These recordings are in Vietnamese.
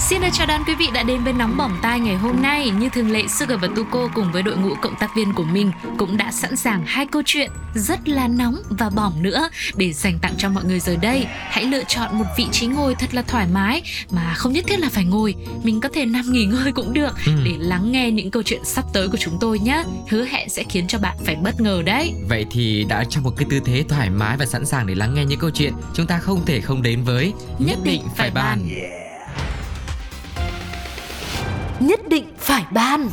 Xin được chào đón quý vị đã đến với Nóng Bỏng Tai ngày hôm nay. Như thường lệ, Sugar và Tuko cùng với đội ngũ cộng tác viên của mình cũng đã sẵn sàng hai câu chuyện rất là nóng và bỏng nữa để dành tặng cho mọi người giờ đây. Hãy lựa chọn một vị trí ngồi thật là thoải mái mà không nhất thiết là phải ngồi. Mình có thể nằm nghỉ ngơi cũng được Ừ. để lắng nghe những câu chuyện sắp tới của chúng tôi nhé. Hứa hẹn sẽ khiến cho bạn phải bất ngờ đấy. Vậy thì đã trong một cái tư thế thoải mái và sẵn sàng để lắng nghe những câu chuyện chúng ta không thể không đến với Nhất định phải bàn nhất định phải ban.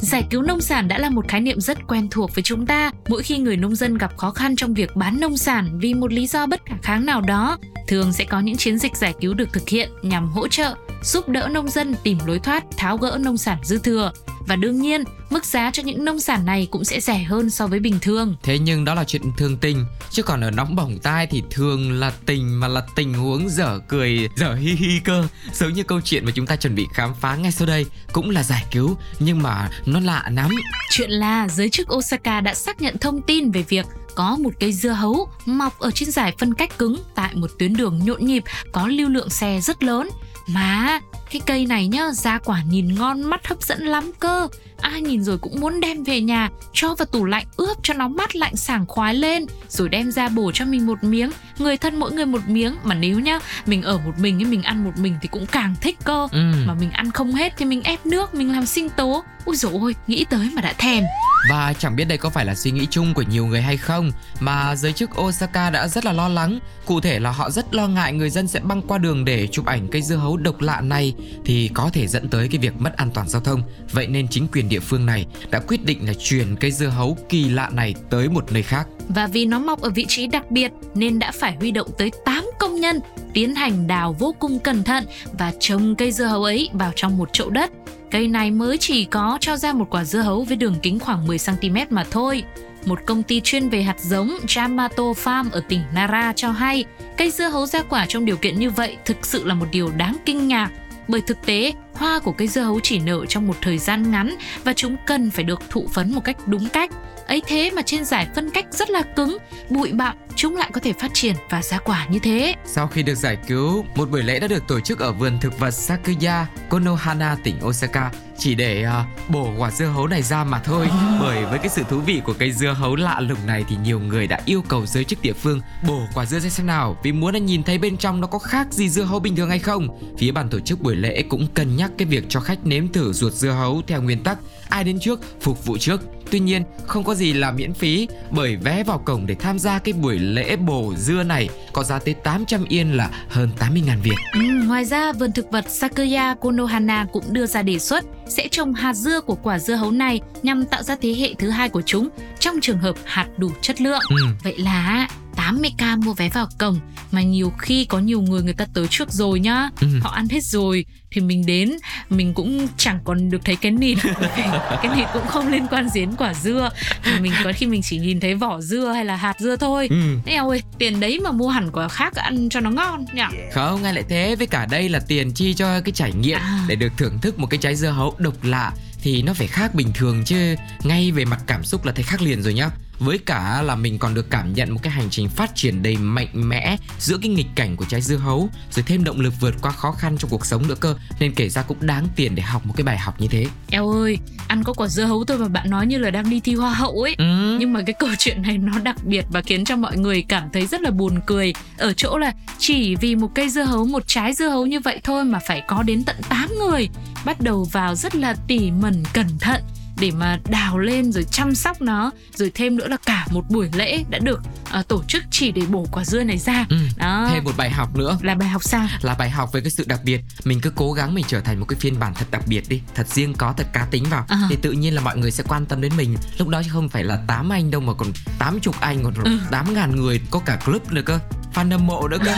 Giải cứu nông sản đã là một khái niệm rất quen thuộc với chúng ta. Mỗi khi người nông dân gặp khó khăn trong việc bán nông sản vì một lý do bất khả kháng nào đó, thường sẽ có những chiến dịch giải cứu được thực hiện nhằm hỗ trợ, giúp đỡ nông dân tìm lối thoát, tháo gỡ nông sản dư thừa. Và đương nhiên, mức giá cho những nông sản này cũng sẽ rẻ hơn so với bình thường. Thế nhưng đó là chuyện thương tình Chứ còn ở nóng bỏng tai thì thường là tình mà là tình huống dở cười dở hi hi cơ Giống như câu chuyện mà chúng ta chuẩn bị khám phá ngay sau đây Cũng là giải cứu nhưng mà nó lạ lắm Chuyện là giới chức Osaka đã xác nhận thông tin về việc có một cây dưa hấu mọc ở trên giải phân cách cứng tại một tuyến đường nhộn nhịp có lưu lượng xe rất lớn. Mà cái cây này nhá, ra quả nhìn ngon mắt hấp dẫn lắm cơ. Ai nhìn rồi cũng muốn đem về nhà, cho vào tủ lạnh ướp cho nó mát lạnh sảng khoái lên, rồi đem ra bổ cho mình một miếng, người thân mỗi người một miếng. Mà nếu nhá, mình ở một mình ấy mình ăn một mình thì cũng càng thích cơ. ừ. Mà mình ăn không hết thì mình ép nước, mình làm sinh tố. Ui dồi ôi, nghĩ tới mà đã thèm. Và chẳng biết đây có phải là suy nghĩ chung của nhiều người hay không, Mà giới chức Osaka đã rất là lo lắng. Cụ thể là họ rất lo ngại người dân sẽ băng qua đường để chụp ảnh cây dưa hấu độc lạ này, Thì có thể dẫn tới cái việc mất an toàn giao thông. Vậy nên chính quyền địa phương này đã quyết định là chuyển cây dưa hấu kỳ lạ này tới một nơi khác. Và vì nó mọc ở vị trí đặc biệt, nên đã phải huy động tới 8 công nhân tiến hành đào vô cùng cẩn thận và trồng cây dưa hấu ấy vào trong một chậu đất. Cây này mới chỉ có cho ra một quả dưa hấu với đường kính khoảng 10cm mà thôi. Một công ty chuyên về hạt giống Yamato Farm ở tỉnh Nara cho hay, cây dưa hấu ra quả trong điều kiện như vậy thực sự là một điều đáng kinh ngạc bởi thực tế hoa của cây dưa hấu chỉ nở trong một thời gian ngắn và chúng cần phải được thụ phấn một cách đúng cách ấy thế mà trên giải phân cách rất là cứng bụi bặm chúng lại có thể phát triển và ra quả như thế Sau khi được giải cứu, một buổi lễ đã được tổ chức ở vườn thực vật Sakuya, Konohana, tỉnh Osaka chỉ để à, bổ quả dưa hấu này ra mà thôi. Bởi với cái sự thú vị của cây dưa hấu lạ lùng này thì nhiều người đã yêu cầu giới chức địa phương bổ quả dưa ra xem nào vì muốn là nhìn thấy bên trong nó có khác gì dưa hấu bình thường hay không. Phía ban tổ chức buổi lễ cũng cân nhắc cái việc cho khách nếm thử ruột dưa hấu theo nguyên tắc ai đến trước phục vụ trước. Tuy nhiên, không có gì là miễn phí bởi vé vào cổng để tham gia cái buổi lễ bổ dưa này có giá tới 800 yên là hơn 80.000 Việt. ừ, ngoài ra vườn thực vật Sakuya Konohana cũng đưa ra đề xuất sẽ trồng hạt dưa của quả dưa hấu này nhằm tạo ra thế hệ thứ hai của chúng trong trường hợp hạt đủ chất lượng Ừ. vậy là 80k mua vé vào cổng mà nhiều khi có nhiều người người ta tới trước rồi nhá. Ừ. họ ăn hết rồi thì mình đến mình cũng chẳng còn được thấy cái nịt. Cái nịt cũng không liên quan gì đến quả dưa. Thì mình có khi mình chỉ nhìn thấy vỏ dưa hay là hạt dưa thôi. Ừ. Eo ơi, tiền đấy mà mua hẳn quả khác ăn cho nó ngon nhỉ? Không, ngay lại thế. Với cả đây là tiền chi cho cái trải nghiệm À. để được thưởng thức một cái trái dưa hấu độc lạ. Thì nó phải khác bình thường chứ. Ngay về mặt cảm xúc là thấy khác liền rồi nhá với cả là mình còn được cảm nhận một cái hành trình phát triển đầy mạnh mẽ giữa cái nghịch cảnh của trái dưa hấu rồi thêm động lực vượt qua khó khăn trong cuộc sống nữa cơ. Nên kể ra cũng đáng tiền để học một cái bài học như thế. Eo ơi, ăn có quả dưa hấu thôi mà bạn nói như là đang đi thi hoa hậu ấy. ừ. Nhưng mà cái câu chuyện này nó đặc biệt và khiến cho mọi người cảm thấy rất là buồn cười. Ở chỗ là chỉ vì một cây dưa hấu, một trái dưa hấu như vậy thôi mà phải có đến tận 8 người. Bắt đầu vào rất là tỉ mẩn cẩn thận để mà đào lên rồi chăm sóc nó rồi thêm nữa là cả một buổi lễ đã được à, tổ chức chỉ để bổ quả dưa này ra. Ừ. đó. thêm một bài học nữa. Là bài học sao? Là bài học về cái sự đặc biệt. Mình cứ cố gắng mình trở thành một cái phiên bản thật đặc biệt đi. Thật riêng có thật cá tính vào. À. thì tự nhiên là mọi người sẽ quan tâm đến mình. Lúc đó chứ không phải là tám anh đâu mà còn tám chục anh còn Ừ. tám ngàn người có cả club nữa cơ. Fan hâm mộ nữa cơ.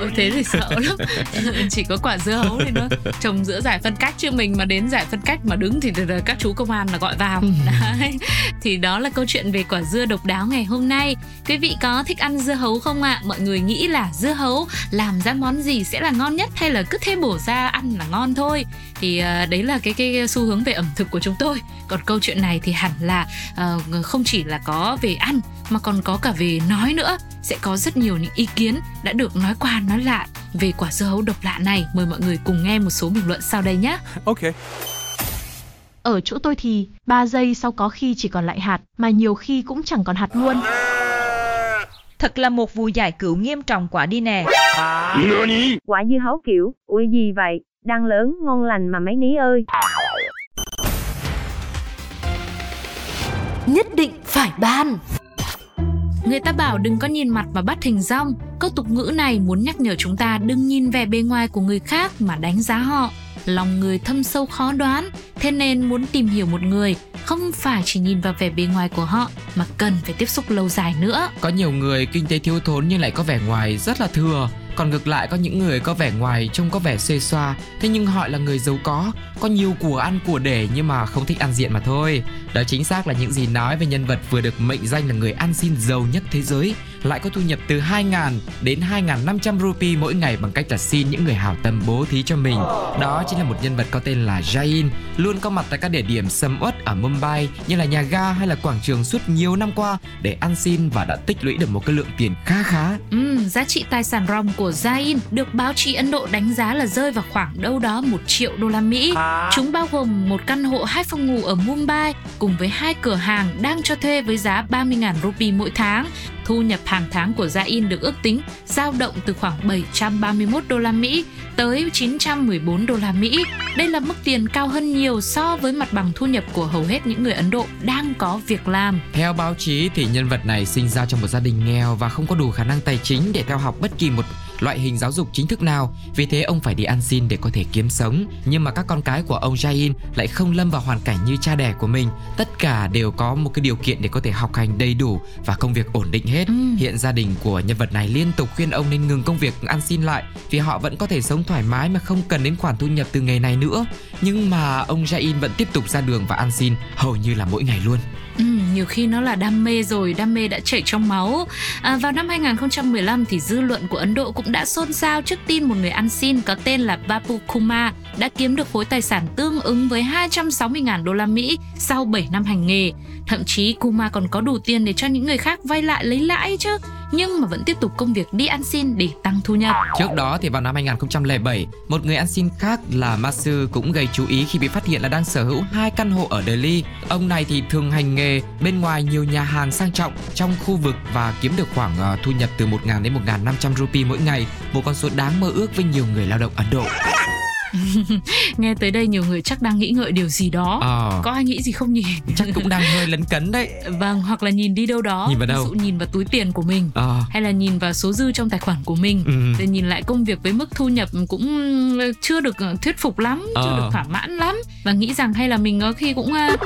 Ôi, thế thì sợ lắm. Chỉ có quả dưa hấu thì nó trồng giữa giải phân cách chứ mình mà đến giải phân cách mà đứng thì các chú công an là gọi vào Ừ. đấy thì đó là câu chuyện về quả dưa độc đáo ngày hôm nay. Quý vị có thích ăn dưa hấu không ạ? Mọi người nghĩ là dưa hấu làm ra món gì sẽ là ngon nhất hay là cứ thế bổ ra ăn là ngon thôi? Thì uh, đấy là cái cái xu hướng về ẩm thực của chúng tôi. Còn câu chuyện này thì hẳn là uh, không chỉ là có về ăn mà còn có cả về nói nữa. Sẽ có rất nhiều những ý kiến đã được nói qua nói lại về quả dưa hấu độc lạ này. Mời mọi người cùng nghe một số bình luận sau đây nhé. Ok. Ở chỗ tôi thì 3 giây sau có khi chỉ còn lại hạt, mà nhiều khi cũng chẳng còn hạt luôn. Thật là một vụ giải cứu nghiêm trọng quả đi nè. Quả dưa hấu kiểu, ui gì vậy, đang lớn ngon lành mà mấy ní ơi. Nhất định phải ban. Người ta bảo đừng có nhìn mặt mà bắt hình rong. Câu tục ngữ này muốn nhắc nhở chúng ta đừng nhìn vẻ bề ngoài của người khác mà đánh giá họ. Lòng người thâm sâu khó đoán, thế nên muốn tìm hiểu một người không phải chỉ nhìn vào vẻ bề ngoài của họ mà cần phải tiếp xúc lâu dài nữa. Có nhiều người kinh tế thiếu thốn nhưng lại có vẻ ngoài rất là thừa còn ngược lại có những người có vẻ ngoài trông có vẻ xê xoa thế nhưng họ là người giàu có có nhiều của ăn của để nhưng mà không thích ăn diện mà thôi đó chính xác là những gì nói về nhân vật vừa được mệnh danh là người ăn xin giàu nhất thế giới lại có thu nhập từ 2.000 đến 2.500 rupee mỗi ngày bằng cách là xin những người hảo tâm bố thí cho mình. Đó chính là một nhân vật có tên là Jain, luôn có mặt tại các địa điểm sầm uất ở Mumbai như là nhà ga hay là quảng trường suốt nhiều năm qua để ăn xin và đã tích lũy được một cái lượng tiền khá khá. Ừ, giá trị tài sản ròng của Jain được báo chí Ấn Độ đánh giá là rơi vào khoảng đâu đó một triệu đô la Mỹ. Chúng bao gồm một căn hộ hai phòng ngủ ở Mumbai cùng với hai cửa hàng đang cho thuê với giá 30.000 rupee mỗi tháng thu nhập hàng tháng của Gia In được ước tính dao động từ khoảng 731 đô la Mỹ tới 914 đô la Mỹ. Đây là mức tiền cao hơn nhiều so với mặt bằng thu nhập của hầu hết những người Ấn Độ đang có việc làm. Theo báo chí thì nhân vật này sinh ra trong một gia đình nghèo và không có đủ khả năng tài chính để theo học bất kỳ một loại hình giáo dục chính thức nào, vì thế ông phải đi ăn xin để có thể kiếm sống. Nhưng mà các con cái của ông Jain lại không lâm vào hoàn cảnh như cha đẻ của mình, tất cả đều có một cái điều kiện để có thể học hành đầy đủ và công việc ổn định hết. Ừ. Hiện gia đình của nhân vật này liên tục khuyên ông nên ngừng công việc ăn xin lại vì họ vẫn có thể sống thoải mái mà không cần đến khoản thu nhập từ nghề này nữa. Nhưng mà ông Jain vẫn tiếp tục ra đường và ăn xin hầu như là mỗi ngày luôn. Ừ, nhiều khi nó là đam mê rồi, đam mê đã chảy trong máu. À, vào năm 2015 thì dư luận của Ấn Độ cũng đã xôn xao trước tin một người ăn xin có tên là Babu Kumar đã kiếm được khối tài sản tương ứng với 260.000 đô la Mỹ sau 7 năm hành nghề. Thậm chí Kumar còn có đủ tiền để cho những người khác vay lại lấy lãi chứ nhưng mà vẫn tiếp tục công việc đi ăn xin để tăng thu nhập. Trước đó thì vào năm 2007, một người ăn xin khác là Masu cũng gây chú ý khi bị phát hiện là đang sở hữu hai căn hộ ở Delhi. Ông này thì thường hành nghề bên ngoài nhiều nhà hàng sang trọng trong khu vực và kiếm được khoảng uh, thu nhập từ 1.000 đến 1.500 rupee mỗi ngày, một con số đáng mơ ước với nhiều người lao động Ấn Độ. nghe tới đây nhiều người chắc đang nghĩ ngợi điều gì đó à. có ai nghĩ gì không nhỉ chắc cũng đang hơi lấn cấn đấy vâng hoặc là nhìn đi đâu đó nhìn vào đâu ví dụ nhìn vào túi tiền của mình à. hay là nhìn vào số dư trong tài khoản của mình ừ. rồi nhìn lại công việc với mức thu nhập cũng chưa được ờ, thuyết phục lắm à. chưa được thỏa mãn lắm và nghĩ rằng hay là mình có khi cũng à,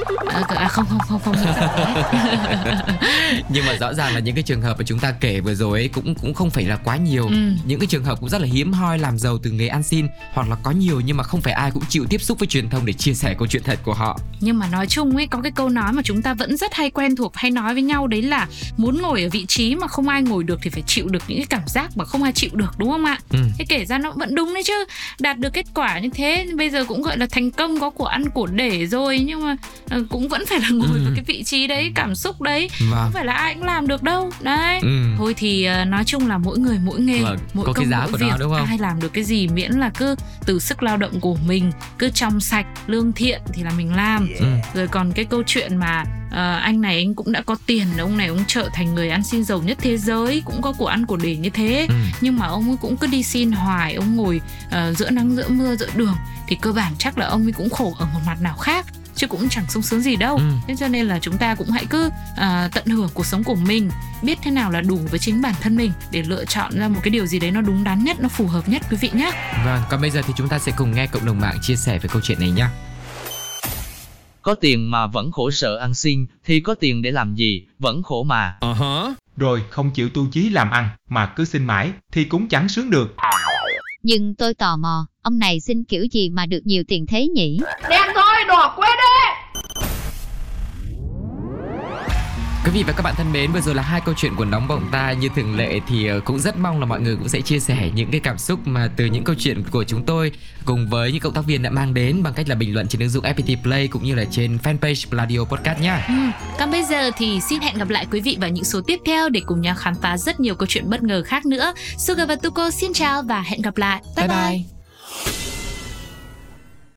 à, không không không không nghĩ nhưng mà rõ ràng là những cái trường hợp mà chúng ta kể vừa rồi ấy cũng cũng không phải là quá nhiều ừ. những cái trường hợp cũng rất là hiếm hoi làm giàu từ nghề ăn xin hoặc là có nhiều nhưng mà không phải ai cũng chịu tiếp xúc với truyền thông để chia sẻ câu chuyện thật của họ nhưng mà nói chung ấy có cái câu nói mà chúng ta vẫn rất hay quen thuộc hay nói với nhau đấy là muốn ngồi ở vị trí mà không ai ngồi được thì phải chịu được những cái cảm giác mà không ai chịu được đúng không ạ ừ. thế kể ra nó vẫn đúng đấy chứ đạt được kết quả như thế bây giờ cũng gọi là thành công có của ăn của để rồi nhưng mà ờ, cũng vẫn phải là ngồi ừ. vào cái vị trí đấy cảm xúc đấy vâng. không phải là ai cũng làm được đâu đấy ừ. thôi thì ờ, nói chung là mỗi người mỗi nghề vâng. mỗi có công cái giá mỗi của việc nó đúng không ai làm được cái gì miễn là cứ từ sức lao động của mình cứ trong sạch lương thiện thì là mình làm ừ. rồi còn cái câu chuyện mà uh, anh này anh cũng đã có tiền ông này ông trở thành người ăn xin giàu nhất thế giới cũng có của ăn của để như thế ừ. nhưng mà ông ấy cũng cứ đi xin hoài ông ngồi uh, giữa nắng giữa mưa giữa đường thì cơ bản chắc là ông ấy cũng khổ ở một mặt nào khác chứ cũng chẳng sung sướng gì đâu ừ. thế cho nên là chúng ta cũng hãy cứ uh, tận hưởng cuộc sống của mình biết thế nào là đủ với chính bản thân mình để lựa chọn ra một cái điều gì đấy nó đúng đắn nhất nó phù hợp nhất quý vị nhé vâng còn bây giờ thì chúng ta sẽ cùng nghe cộng đồng mạng chia sẻ về câu chuyện này nhé có tiền mà vẫn khổ sở ăn xin thì có tiền để làm gì vẫn khổ mà uh-huh. rồi không chịu tu chí làm ăn mà cứ xin mãi thì cũng chẳng sướng được nhưng tôi tò mò, ông này xin kiểu gì mà được nhiều tiền thế nhỉ? Thôi, đỏ quên đi! Quý vị và các bạn thân mến, vừa rồi là hai câu chuyện của nóng bỏng tai như thường lệ thì ờ, cũng rất mong là mọi người cũng sẽ chia sẻ những cái cảm xúc mà từ những câu chuyện của chúng tôi cùng với những cộng tác viên đã mang đến bằng cách là bình luận trên ứng dụng FPT Play cũng như là trên fanpage Pladio Podcast nhá. Ừ. Còn bây giờ thì xin hẹn gặp lại quý vị vào những số tiếp theo để cùng nhau khám phá rất nhiều câu chuyện bất ngờ khác nữa. Sugar và Tuko xin chào và hẹn gặp lại. bye. bye.